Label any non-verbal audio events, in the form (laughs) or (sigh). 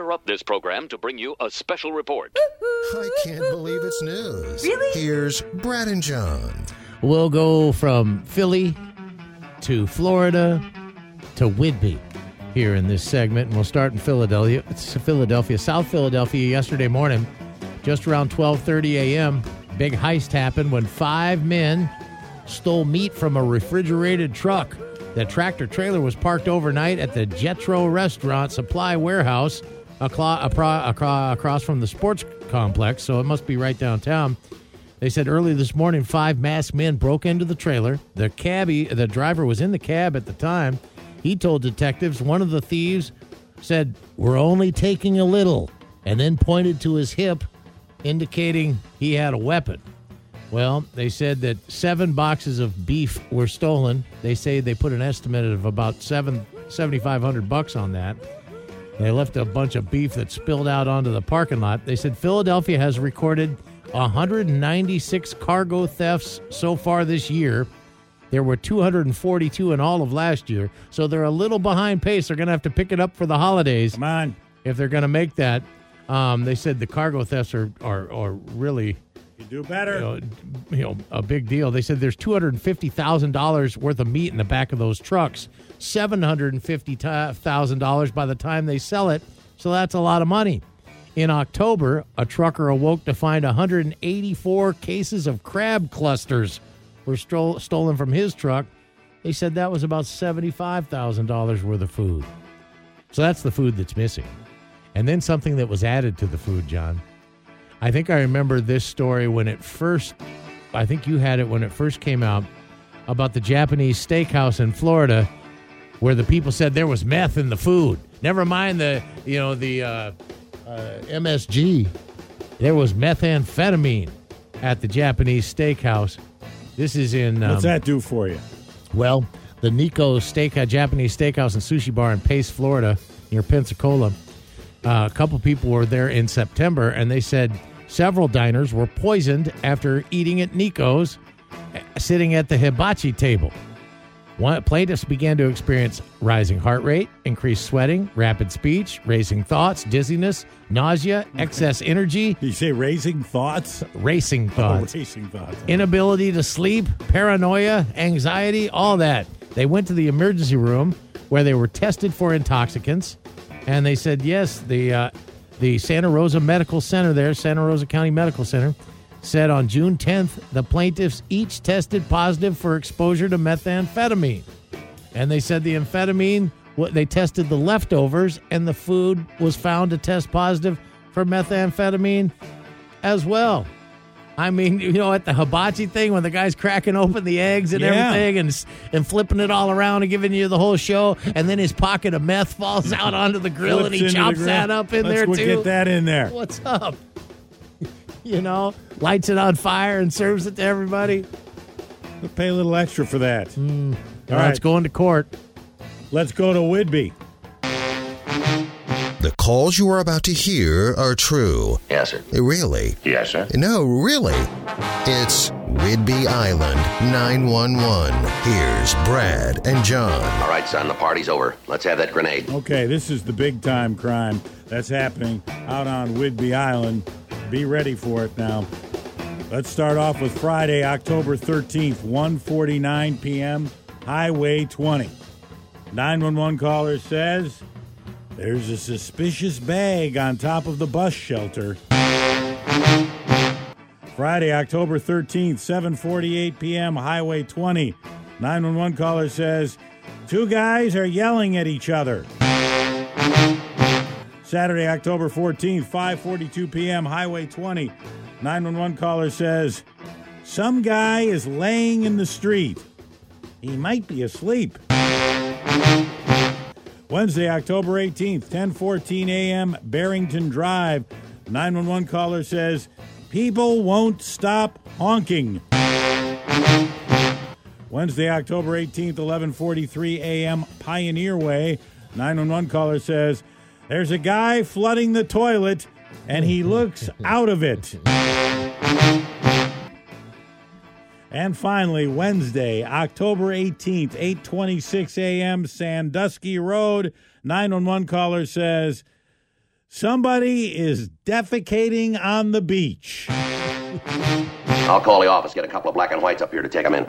interrupt this program to bring you a special report. I can't believe it's news. Really? Here's Brad and John. We'll go from Philly to Florida to Whidbey here in this segment, and we'll start in Philadelphia. It's Philadelphia, South Philadelphia. Yesterday morning, just around 12:30 a.m., big heist happened when five men stole meat from a refrigerated truck. The tractor trailer was parked overnight at the Jetro Restaurant Supply Warehouse aclo- apro- acro- across from the sports complex, so it must be right downtown. They said early this morning, five masked men broke into the trailer. The cabbie, the driver was in the cab at the time. He told detectives one of the thieves said, "We're only taking a little," and then pointed to his hip, indicating he had a weapon. Well, they said that seven boxes of beef were stolen. They say they put an estimate of about seven seventy five hundred bucks on that. They left a bunch of beef that spilled out onto the parking lot. They said Philadelphia has recorded 196 cargo thefts so far this year. There were 242 in all of last year, so they're a little behind pace. They're going to have to pick it up for the holidays Come on. if they're going to make that. Um, they said the cargo thefts are are, are really do better. you know, you know, a big deal. They said there's two hundred fifty thousand dollars worth of meat in the back of those trucks. Seven hundred fifty thousand dollars by the time they sell it. So that's a lot of money. In October, a trucker awoke to find 184 cases of crab clusters were stole, stolen from his truck. They said that was about $75,000 worth of food. So that's the food that's missing. And then something that was added to the food, John. I think I remember this story when it first, I think you had it when it first came out about the Japanese steakhouse in Florida where the people said there was meth in the food. Never mind the, you know, the uh, uh, MSG. There was methamphetamine at the Japanese steakhouse. This is in. Um, What's that do for you? well, the Nico Steak, uh, Japanese Steakhouse and Sushi Bar in Pace, Florida, near Pensacola. Uh, a couple people were there in September, and they said several diners were poisoned after eating at Nico's, sitting at the hibachi table. One, plaintiffs began to experience rising heart rate, increased sweating, rapid speech, racing thoughts, dizziness, nausea, excess energy, Did you say raising thoughts? racing thoughts Oh, racing thoughts. inability to sleep, paranoia, anxiety, all that. They went to the emergency room where they were tested for intoxicants, and they said yes. The uh, the Santa Rosa Medical Center there, Santa Rosa County Medical Center, said on June 10th the plaintiffs each tested positive for exposure to methamphetamine, and they said the amphetamine. They tested the leftovers, and the food was found to test positive for methamphetamine as well. I mean, you know, at the hibachi thing when the guy's cracking open the eggs and Yeah. everything and and flipping it all around and giving you the whole show, and then his pocket of meth falls out onto the grill and he Flips into the chops that up in Let's there too. Get that in there. What's up? (laughs) you know, lights it on fire and serves it to everybody. We'll pay a little extra for that. Mm. All All right, right. it's going to court. Let's go to Whidbey. The calls you are about to hear are true. Yes, sir. Really? Yes, sir. No, really. It's Whidbey Island 911. Here's Brad and John. All right, son, the party's over. Let's have that grenade. Okay, this is the big time crime that's happening out on Whidbey Island. Be ready for it now. Let's start off with Friday, October 13th, 1:49 p.m., Highway 20. 911 caller says there's a suspicious bag on top of the bus shelter. Friday, October 13th, 7:48 p.m., Highway 20. 911 caller says two guys are yelling at each other. Saturday, October 14th, 5:42 p.m., Highway 20. 911 caller says some guy is laying in the street. He might be asleep. Wednesday, October 18th, 10:14 a.m., Barrington Drive. 911 caller says people won't stop honking. Wednesday, October 18th, 11:43 a.m., Pioneer Way. 911 caller says there's a guy flooding the toilet and he looks out of it. And finally, Wednesday, October 18th, 8:26 a.m., Sandusky Road. 911 caller says Somebody is defecating on the beach. I'll call the office, get a couple of black and whites up here to take them in.